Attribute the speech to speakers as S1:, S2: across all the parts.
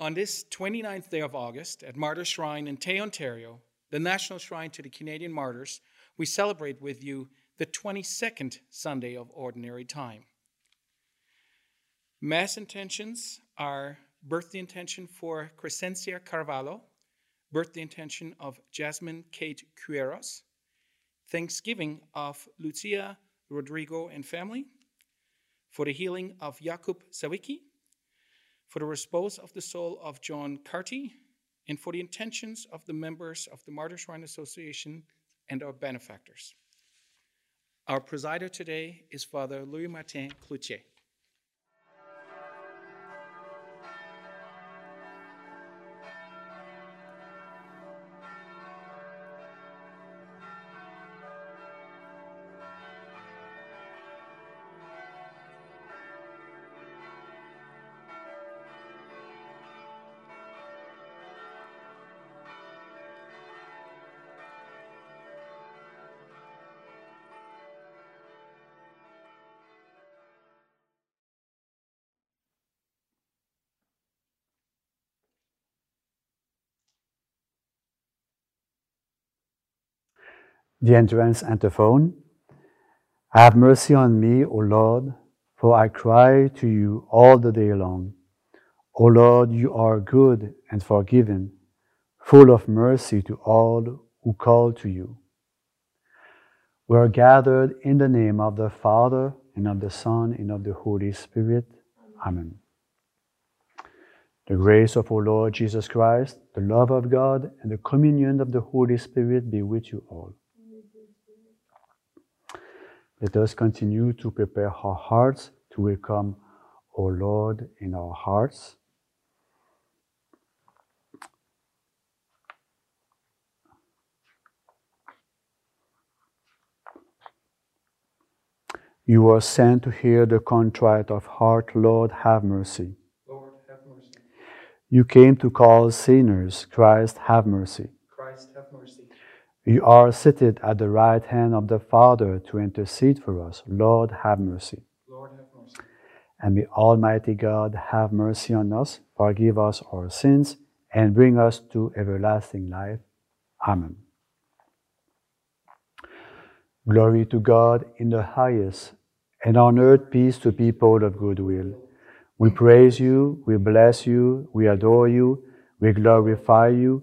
S1: On this 29th day of August at Martyr Shrine in Tay, Ontario, the National Shrine to the Canadian Martyrs, we celebrate with you the 22nd Sunday of Ordinary Time. Mass intentions are birthday intention for Crescencia Carvalho, birthday intention of Jasmine Kate Cueros, Thanksgiving of Lucia Rodrigo and family, for the healing of Jakub Sawicki, for the repose of the soul of John Carty, and for the intentions of the members of the Martyr Shrine Association and our benefactors. Our presider today is Father Louis Martin Cloutier.
S2: The entrance antiphon. Have mercy on me, O Lord, for I cry to you all the day long. O Lord, you are good and forgiving, full of mercy to all who call to you. We are gathered in the name of the Father, and of the Son, and of the Holy Spirit. Amen. The grace of our Lord Jesus Christ, the love of God, and the communion of the Holy Spirit be with you all. Let us continue to prepare our hearts to welcome our Lord in our hearts. You are sent to hear the contrite of heart, Lord, have mercy.
S1: Lord, have mercy.
S2: You came to call sinners, Christ, have mercy.
S1: Christ, have mercy.
S2: You are seated at the right hand of the Father to intercede for us. Lord, have mercy.
S1: Lord, have mercy.
S2: And may Almighty God have mercy on us, forgive us our sins, and bring us to everlasting life. Amen. Glory to God in the highest, and on earth peace to people of good will. We praise you, we bless you, we adore you, we glorify you,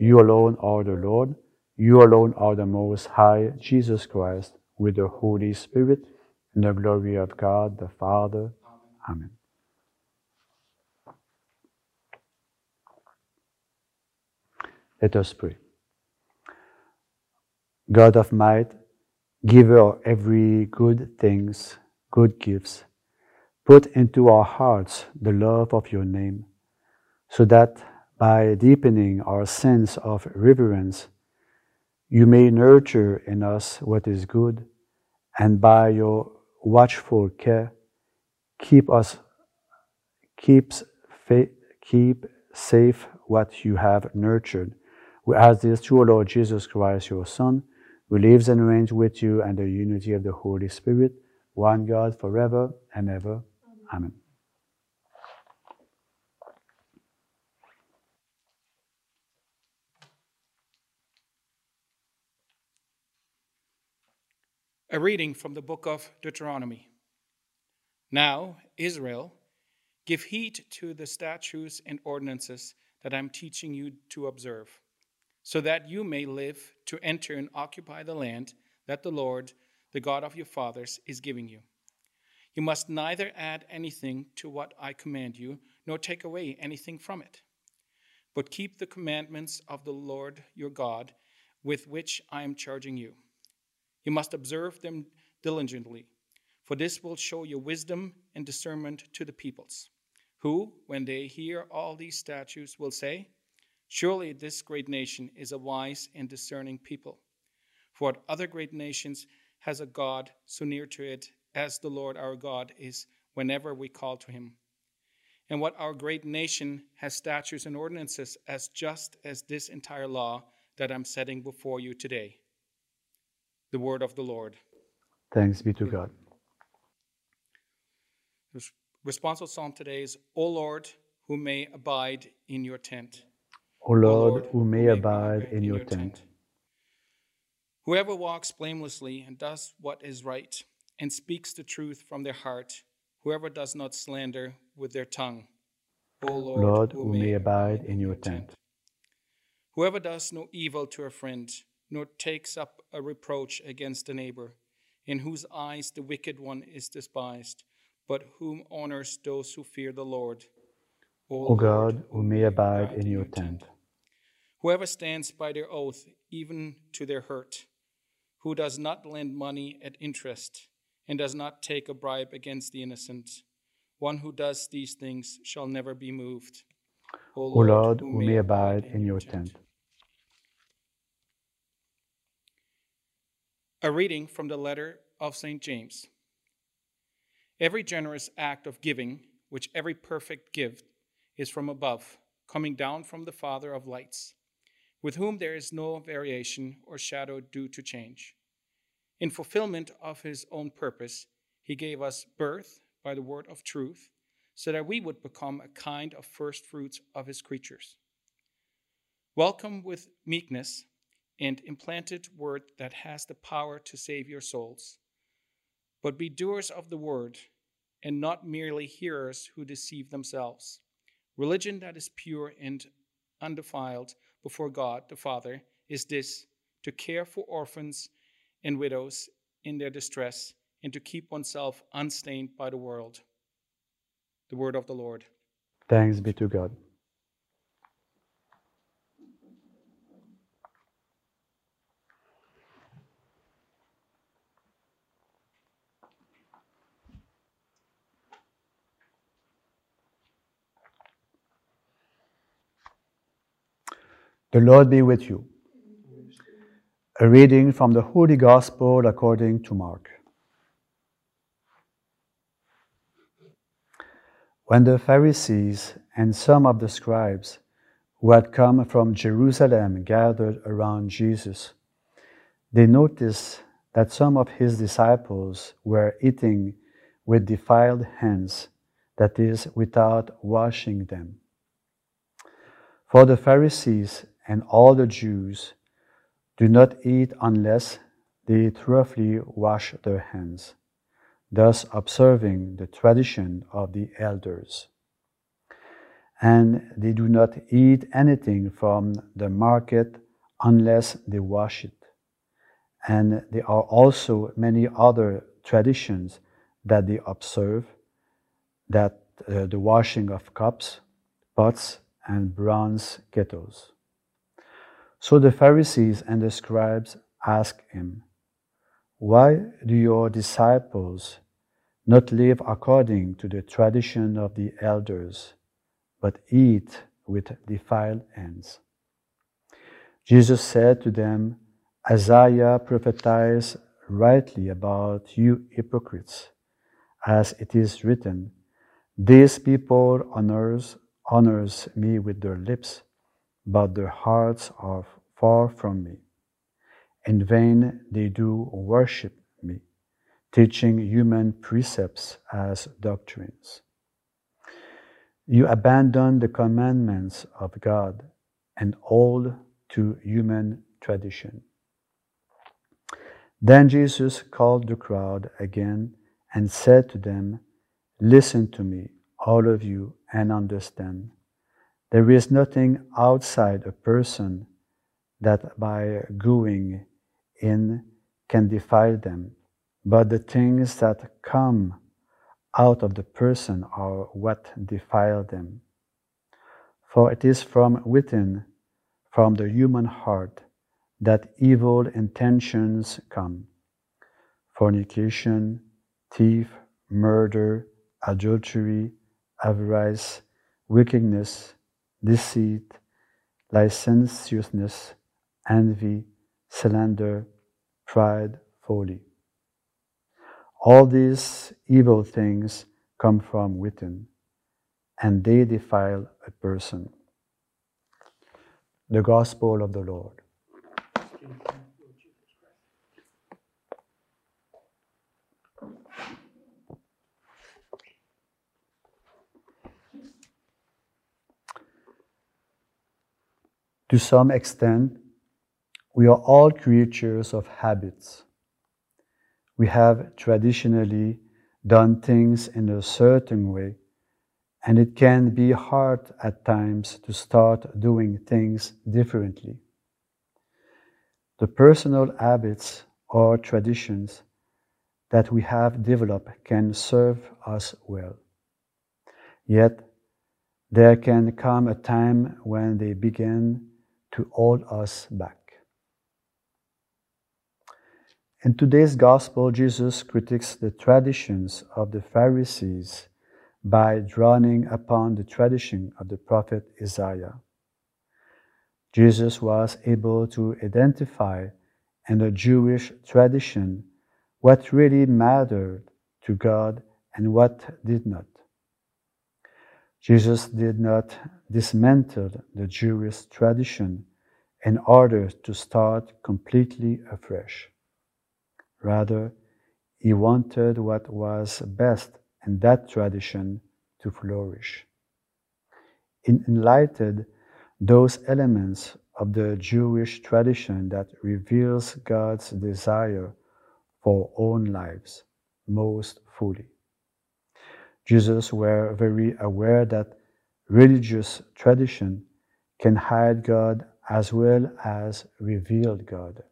S2: you alone are the Lord, you alone are the Most High, Jesus Christ, with the Holy Spirit, in the glory of God the Father. Amen. Let us pray. God of might, giver of every good things, good gifts, put into our hearts the love of your name, so that by deepening our sense of reverence, you may nurture in us what is good, and by your watchful care, keep us keeps fa- keep safe what you have nurtured. We ask this through our Lord Jesus Christ, your Son, who lives and reigns with you and the unity of the Holy Spirit, one God forever and ever. Amen.
S1: A reading from the book of Deuteronomy. Now, Israel, give heed to the statutes and ordinances that I'm teaching you to observe, so that you may live to enter and occupy the land that the Lord, the God of your fathers, is giving you. You must neither add anything to what I command you, nor take away anything from it, but keep the commandments of the Lord your God with which I am charging you. You must observe them diligently, for this will show your wisdom and discernment to the peoples who, when they hear all these statutes, will say, Surely this great nation is a wise and discerning people. For what other great nations has a God so near to it as the Lord our God is whenever we call to him? And what our great nation has statutes and ordinances as just as this entire law that I'm setting before you today. The word of the Lord.
S2: Thanks be to God.
S1: The responsive psalm today is, O Lord, who may abide in your tent.
S2: O Lord, who may abide in your tent.
S1: Whoever walks blamelessly and does what is right and speaks the truth from their heart, whoever does not slander with their tongue.
S2: O Lord, Lord who, may abide in your tent.
S1: Whoever does no evil to a friend, nor takes up a reproach against a neighbor, in whose eyes the wicked one is despised, but whom honors those who fear the Lord.
S2: O, o God, who may abide in your tent.
S1: Whoever stands by their oath, even to their hurt, who does not lend money at interest, and does not take a bribe against the innocent, one who does these things shall never be moved.
S2: O Lord, o Lord who may abide in your tent.
S1: A reading from the letter of St. James. Every generous act of giving, which every perfect gift, is from above, coming down from the Father of lights, with whom there is no variation or shadow due to change. In fulfillment of his own purpose, he gave us birth by the word of truth, so that we would become a kind of first fruits of his creatures. Welcome with meekness and implanted word that has the power to save your souls. But be doers of the word, and not merely hearers who deceive themselves. Religion that is pure and undefiled before God the Father is this to care for orphans and widows in their distress, and to keep oneself unstained by the world. The word of the Lord.
S2: Thanks be to God. The Lord be with you. A reading from the Holy Gospel according to Mark. When the Pharisees and some of the scribes who had come from Jerusalem gathered around Jesus, they noticed that some of his disciples were eating with defiled hands, that is, without washing them. For the Pharisees and all the Jews do not eat unless they thoroughly wash their hands, thus observing the tradition of the elders. And they do not eat anything from the market unless they wash it. And there are also many other traditions that they observe that uh, the washing of cups, pots, and bronze kettles. So the Pharisees and the scribes asked him, Why do your disciples not live according to the tradition of the elders, but eat with defiled hands? Jesus said to them, Isaiah prophesies rightly about you hypocrites, as it is written, These people honors, honors me with their lips, but their hearts are far from me. In vain they do worship me, teaching human precepts as doctrines. You abandon the commandments of God and hold to human tradition. Then Jesus called the crowd again and said to them, Listen to me, all of you, and understand. There is nothing outside a person that by going in can defile them, but the things that come out of the person are what defile them. For it is from within, from the human heart, that evil intentions come fornication, thief, murder, adultery, avarice, wickedness, deceit, licentiousness, envy, slander, pride, folly. All these evil things come from within, and they defile a person. The Gospel of the Lord. To some extent, we are all creatures of habits. We have traditionally done things in a certain way, and it can be hard at times to start doing things differently. The personal habits or traditions that we have developed can serve us well. Yet, there can come a time when they begin to hold us back. In today's Gospel, Jesus critiques the traditions of the Pharisees by drawing upon the tradition of the prophet Isaiah. Jesus was able to identify in the Jewish tradition what really mattered to God and what did not. Jesus did not dismantle the Jewish tradition in order to start completely afresh. Rather, he wanted what was best in that tradition to flourish. He enlightened those elements of the Jewish tradition that reveals God's desire for our own lives most fully. Jesus were very aware that religious tradition can hide God as well as reveal God.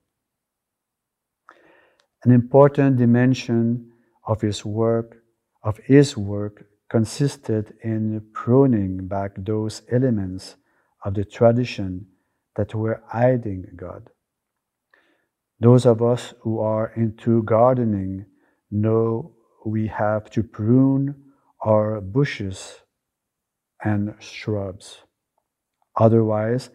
S2: An important dimension of his work of his work consisted in pruning back those elements of the tradition that were hiding God. Those of us who are into gardening know we have to prune are bushes and shrubs. Otherwise,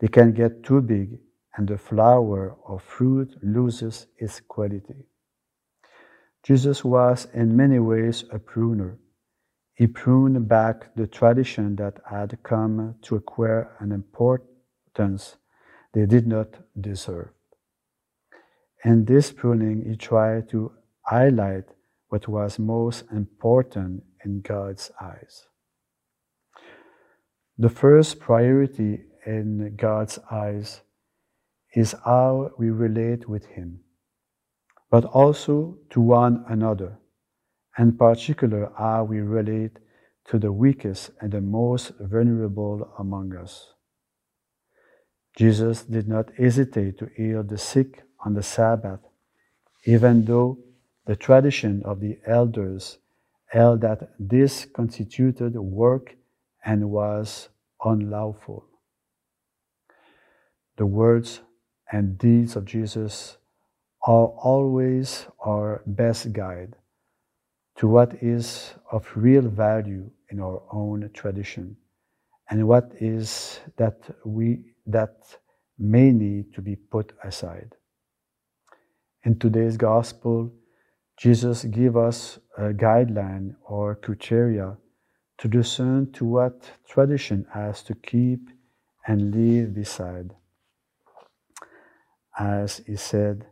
S2: they can get too big and the flower or fruit loses its quality. Jesus was in many ways a pruner. He pruned back the tradition that had come to acquire an importance they did not deserve. In this pruning, he tried to highlight what was most important in God's eyes. The first priority in God's eyes is how we relate with Him, but also to one another, and particular how we relate to the weakest and the most vulnerable among us. Jesus did not hesitate to heal the sick on the Sabbath, even though the tradition of the elders held that this constituted work and was unlawful. The words and deeds of Jesus are always our best guide to what is of real value in our own tradition and what is that we that may need to be put aside. In today's gospel, Jesus give us a guideline or criteria to discern to what tradition has to keep and leave beside. As he said,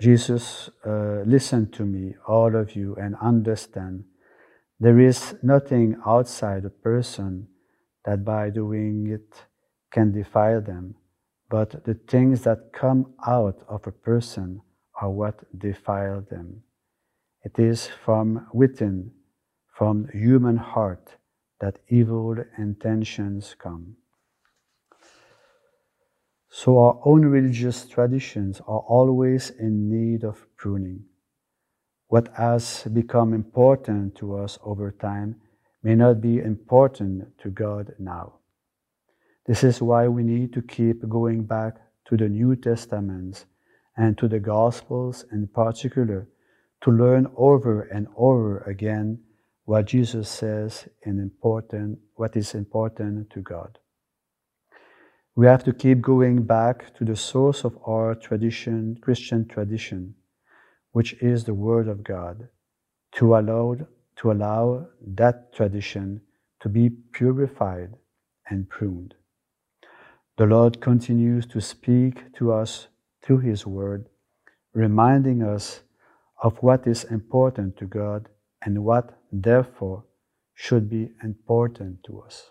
S2: Jesus, uh, listen to me, all of you, and understand. There is nothing outside a person that by doing it can defile them but the things that come out of a person are what defile them. It is from within, from human heart, that evil intentions come. So our own religious traditions are always in need of pruning. What has become important to us over time may not be important to God now. This is why we need to keep going back to the New Testaments and to the Gospels in particular to learn over and over again what Jesus says and important, what is important to God. We have to keep going back to the source of our tradition, Christian tradition, which is the Word of God, to allow, to allow that tradition to be purified and pruned. The Lord continues to speak to us through His Word, reminding us of what is important to God and what, therefore, should be important to us.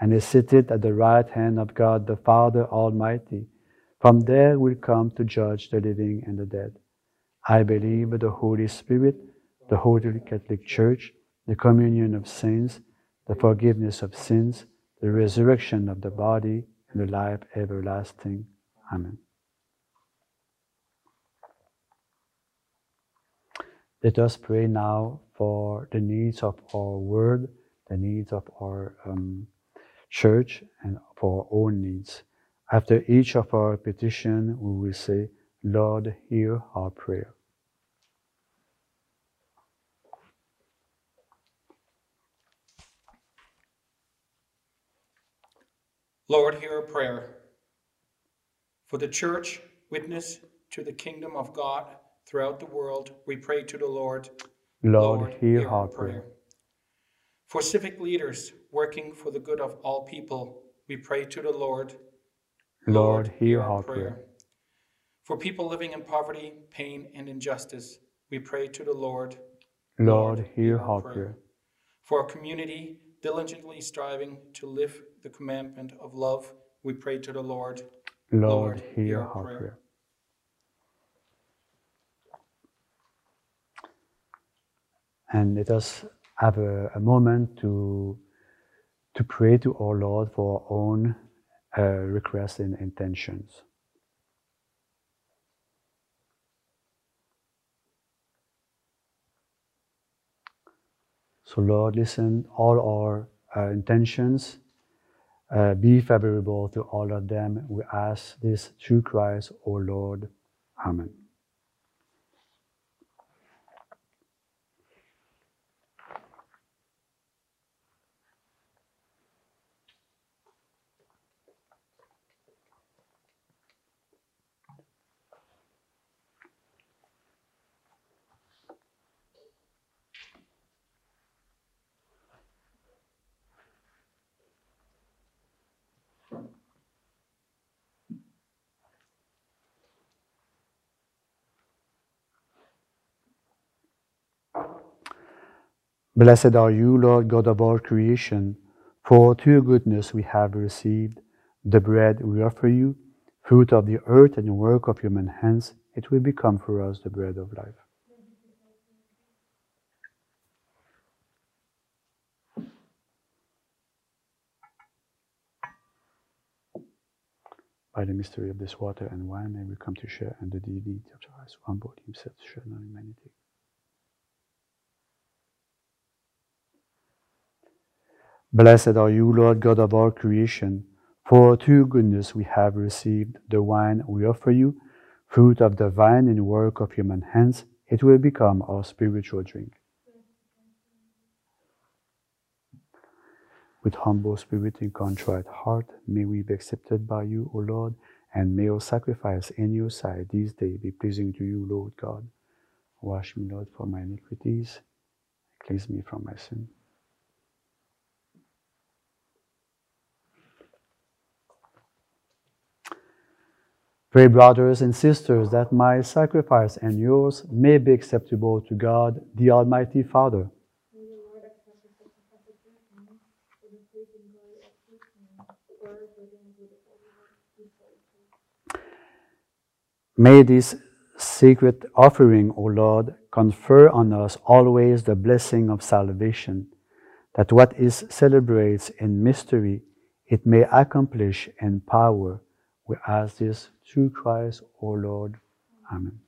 S2: and is seated at the right hand of God the Father Almighty. From there will come to judge the living and the dead. I believe the Holy Spirit, the Holy Catholic Church, the communion of saints, the forgiveness of sins, the resurrection of the body, and the life everlasting. Amen. Let us pray now for the needs of our world, the needs of our um, church and for our own needs. After each of our petition, we will say, Lord, hear our prayer.
S1: Lord, hear our prayer. For the church, witness to the kingdom of God throughout the world, we pray to the Lord.
S2: Lord, Lord hear, hear, our prayer. prayer.
S1: For civic leaders working for the good of all people, we pray to the Lord.
S2: Lord, hear our prayer.
S1: For people living in poverty, pain, and injustice, we pray to the Lord.
S2: Lord, hear our prayer.
S1: For our community, diligently striving to live the commandment of love, we pray to the Lord.
S2: Lord, hear, our prayer. prayer. And let us have a, a moment to, to pray to our Lord for our own uh, requests and intentions. So, Lord, listen, all our uh, intentions, uh, be favorable to all of them. We ask this through Christ, O Lord. Amen. Blessed are you, Lord God of all creation, for to your goodness we have received the bread we offer you, fruit of the earth and work of human hands, it will become for us the bread of life. By the mystery of this water and wine, may we come to share in the divinity of Christ, who humbled himself to share in humanity. Blessed are you, Lord God of all creation, for through goodness we have received the wine we offer you, fruit of the vine and work of human hands, it will become our spiritual drink. With humble spirit and contrite heart, may we be accepted by you, O Lord, and may our sacrifice in your sight this day be pleasing to you, Lord God. Wash me, Lord, from my iniquities, cleanse me from my sin. Pray, brothers and sisters, that my sacrifice and yours may be acceptable to God, the Almighty Father. May this secret offering, O Lord, confer on us always the blessing of salvation, that what is celebrates in mystery it may accomplish in power. We ask this through Christ, O Lord. Amen.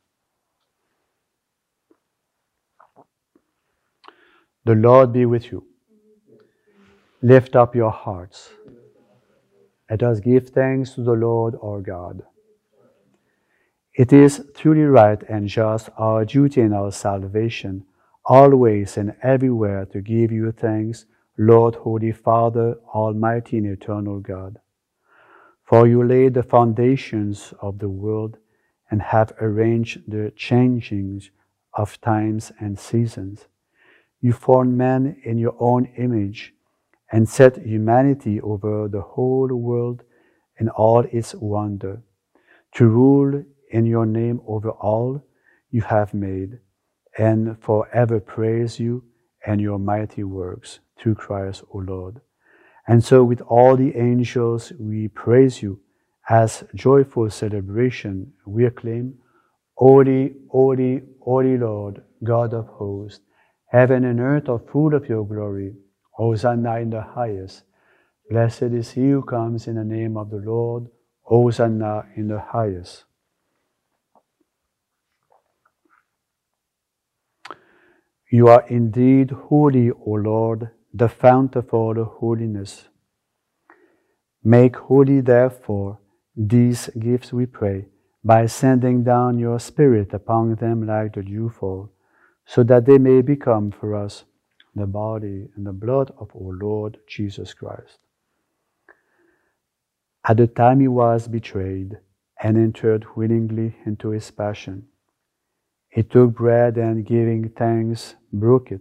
S2: The Lord be with you. Lift up your hearts. Let us give thanks to the Lord our God. It is truly right and just our duty and our salvation, always and everywhere to give you thanks, Lord, Holy Father, Almighty and Eternal God. For you laid the foundations of the world and have arranged the changings of times and seasons. You formed man in your own image and set humanity over the whole world in all its wonder, to rule in your name over all you have made, and forever praise you and your mighty works through Christ, O Lord. And so, with all the angels, we praise you as joyful celebration. We acclaim, Holy, holy, holy Lord, God of hosts, heaven and earth are full of your glory. Hosanna in the highest. Blessed is he who comes in the name of the Lord. Hosanna in the highest. You are indeed holy, O Lord, the fount of all holiness. Make holy, therefore, these gifts, we pray, by sending down your Spirit upon them like the dewfall, so that they may become for us the body and the blood of our Lord Jesus Christ. At the time he was betrayed and entered willingly into his passion, he took bread and giving thanks, broke it,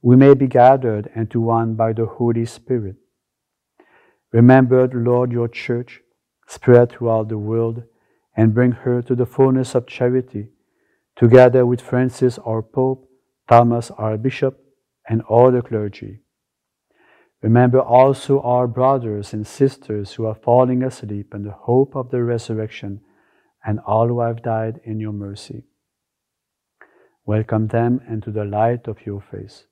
S2: we may be gathered into one by the Holy Spirit. Remember, Lord, your church spread throughout the world and bring her to the fullness of charity, together with Francis our Pope, Thomas our Bishop, and all the clergy. Remember also our brothers and sisters who are falling asleep in the hope of the resurrection, and all who have died in your mercy. Welcome them into the light of your face.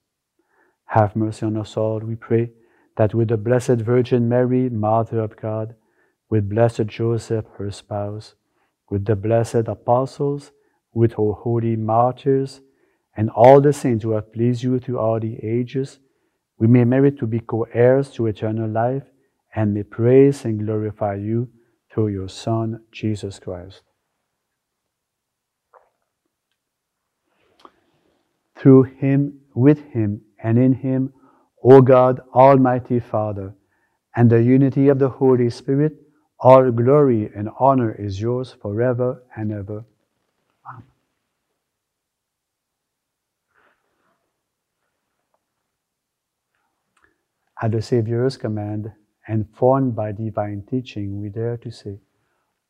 S2: Have mercy on us all, we pray, that with the Blessed Virgin Mary, Mother of God, with blessed Joseph, her spouse, with the blessed apostles, with our holy martyrs, and all the saints who have pleased you through all the ages, we may merit to be co heirs to eternal life and may praise and glorify you through your Son, Jesus Christ. Through him, with him, and in him O God, Almighty Father, and the unity of the Holy Spirit, all glory and honor is yours forever and ever. Amen. At the Savior's command, and formed by divine teaching, we dare to say,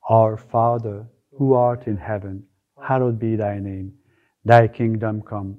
S2: Our Father, who art in heaven, hallowed be thy name. Thy kingdom come,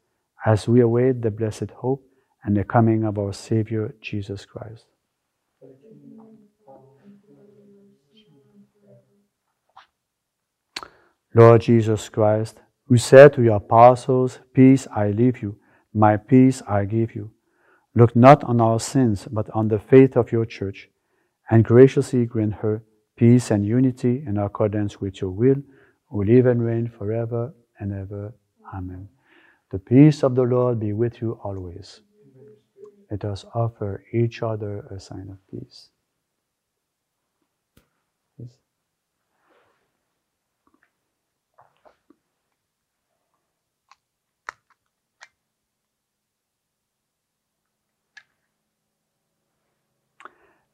S2: as we await the blessed hope and the coming of our Savior Jesus Christ. Lord Jesus Christ, who said to your apostles, Peace I leave you, my peace I give you. Look not on our sins, but on the faith of your church, and graciously grant her peace and unity in accordance with your will, who live and reign forever and ever. Amen. The peace of the Lord be with you always. Let us offer each other a sign of peace.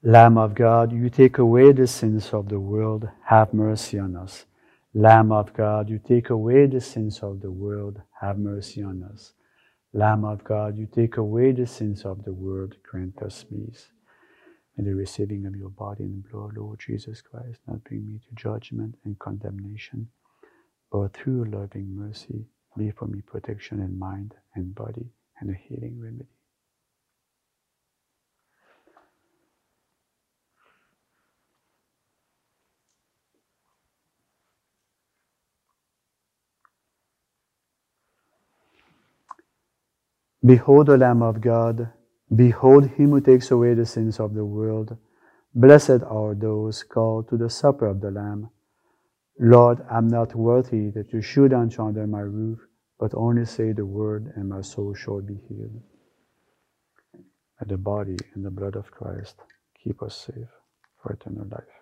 S2: Lamb of God, you take away the sins of the world, have mercy on us. Lamb of God, you take away the sins of the world, have mercy on us. Lamb of God, you take away the sins of the world, grant us peace. May the receiving of your body and blood, Lord Jesus Christ, not bring me to judgment and condemnation, but through loving mercy, be for me protection in mind and body and a healing remedy. Behold the Lamb of God. Behold him who takes away the sins of the world. Blessed are those called to the supper of the Lamb. Lord, I'm not worthy that you should enter under my roof, but only say the word, and my soul shall be healed. May the body and the blood of Christ keep us safe for eternal life.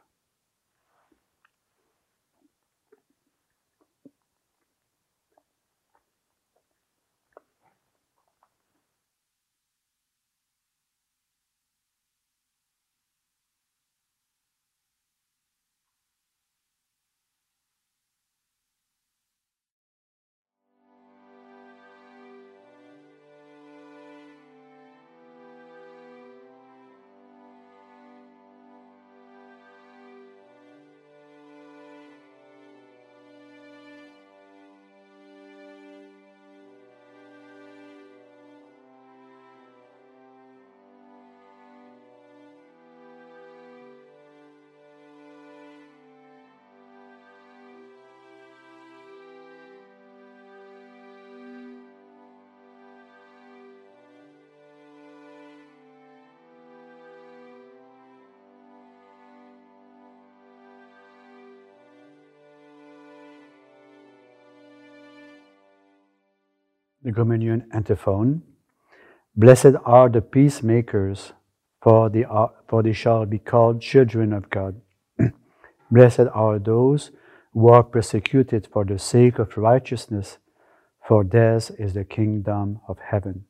S2: The Communion antiphon. Blessed are the peacemakers, for for they shall be called children of God. Blessed are those who are persecuted for the sake of righteousness, for theirs is the kingdom of heaven.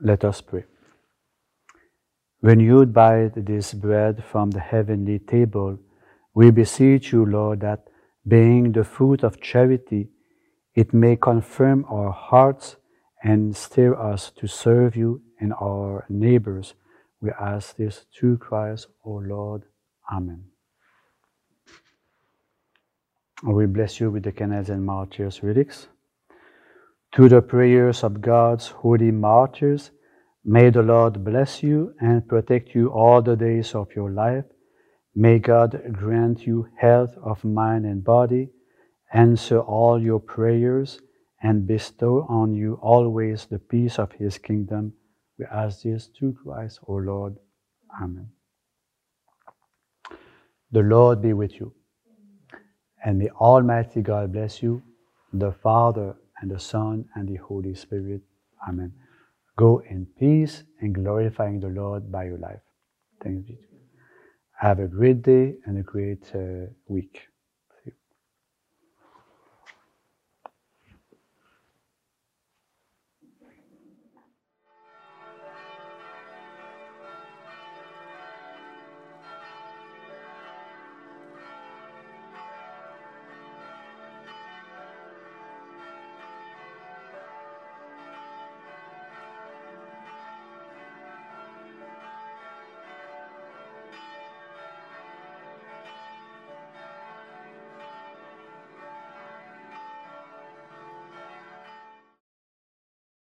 S2: Let us pray. When you bite this bread from the heavenly table, we beseech you, Lord, that being the fruit of charity, it may confirm our hearts and stir us to serve you and our neighbors. We ask this through Christ, O Lord. Amen. We bless you with the Canadian Martyrs relics. To the prayers of God's holy martyrs, May the Lord bless you and protect you all the days of your life. May God grant you health of mind and body, answer all your prayers, and bestow on you always the peace of his kingdom. We ask this through Christ O Lord. Amen. The Lord be with you. And may Almighty God bless you, the Father, and the Son, and the Holy Spirit. Amen. Go in peace and glorifying the Lord by your life. To God. Have a great day and a great uh, week.